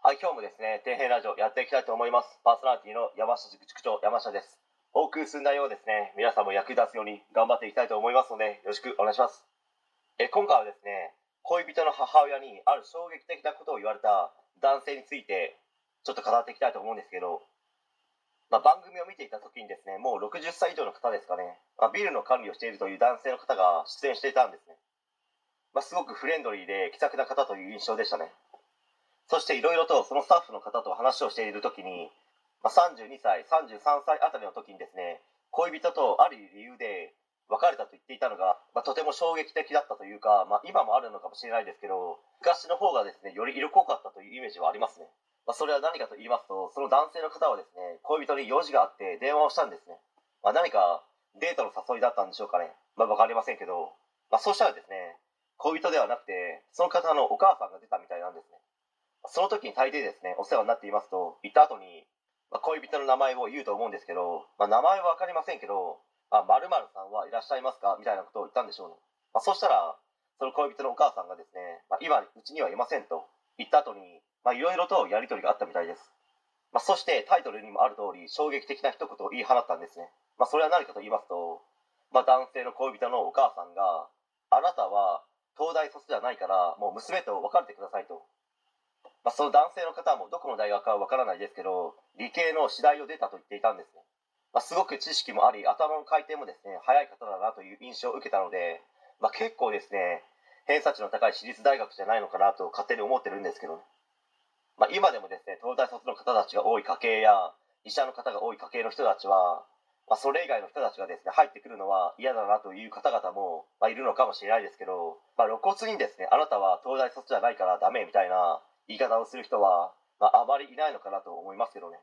はい、今日もですね、底辺ラジオやっていきたいと思います。パーソナリティの山下塾塾長、山下です。多く進んだようですね、皆さんも役に立つように頑張っていきたいと思いますので、よろしくお願いします。え今回はですね、恋人の母親にある衝撃的なことを言われた男性について、ちょっと語っていきたいと思うんですけど、まあ、番組を見ていた時にですね、もう60歳以上の方ですかね、まあ、ビルの管理をしているという男性の方が出演していたんですね。まあ、すごくフレンドリーで気さくな方という印象でしたね。そしていろいろとそのスタッフの方と話をしている時に、まあ、32歳33歳あたりの時にですね恋人とある理由で別れたと言っていたのが、まあ、とても衝撃的だったというか、まあ、今もあるのかもしれないですけど昔の方がですねより色濃かったというイメージはありますね、まあ、それは何かと言いますとその男性の方はですね恋人に用事があって電話をしたんですね、まあ、何かデートの誘いだったんでしょうかね、まあ、分かりませんけど、まあ、そうしたらですね恋人ではなくてその方のお母さんが出たみたいなんですね。その時に大抵ですね、お世話になっていますと言った後に、まあ、恋人の名前を言うと思うんですけど、まあ、名前は分かりませんけど、まる、あ、さんはいらっしゃいますか？みたいなことを言ったんでしょうね。まあ、そしたら、その恋人のお母さんがですね、まあ、今、うちにはいませんと言った後に、まあ、いろいろとやり取りがあったみたいです。まあ、そしてタイトルにもある通り、衝撃的な一言を言い放ったんですね。まあ、それは何かと言いますと、まあ、男性の恋人のお母さんが、あなたは東大卒じゃないから、もう娘と別れてくださいと。まあ、その男性の方もどこの大学かは分からないですけど理系の次第を出たと言っていたんですね、まあ、すごく知識もあり頭の回転もですね早い方だなという印象を受けたので、まあ、結構ですね偏差値の高い私立大学じゃないのかなと勝手に思ってるんですけど、まあ、今でもですね東大卒の方たちが多い家系や医者の方が多い家系の人たちは、まあ、それ以外の人たちがですね入ってくるのは嫌だなという方々も、まあ、いるのかもしれないですけど、まあ、露骨にですねあなたは東大卒じゃないからダメみたいな言い方をする人は、まあ、あまりいないのかなと思いますけどね。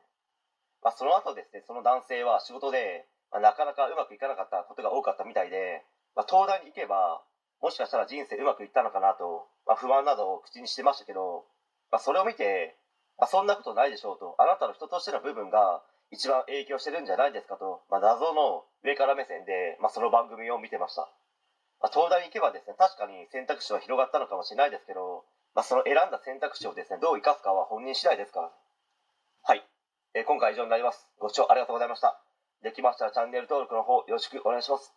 まあ、その後ですね、その男性は仕事で、まあ、なかなかうまくいかなかったことが多かったみたいで、まあ、東大に行けば、もしかしたら人生うまくいったのかなと、まあ、不安などを口にしてましたけど、まあ、それを見て、まあ、そんなことないでしょうと、あなたの人としての部分が一番影響してるんじゃないですかと、まあ、謎の上から目線で、まあ、その番組を見てました。まあ、東大に行けばですね、確かに選択肢は広がったのかもしれないですけど、まあ、その選んだ選択肢をですね、どう生かすかは本人次第ですから。はい。えー、今回以上になります。ご視聴ありがとうございました。できましたらチャンネル登録の方よろしくお願いします。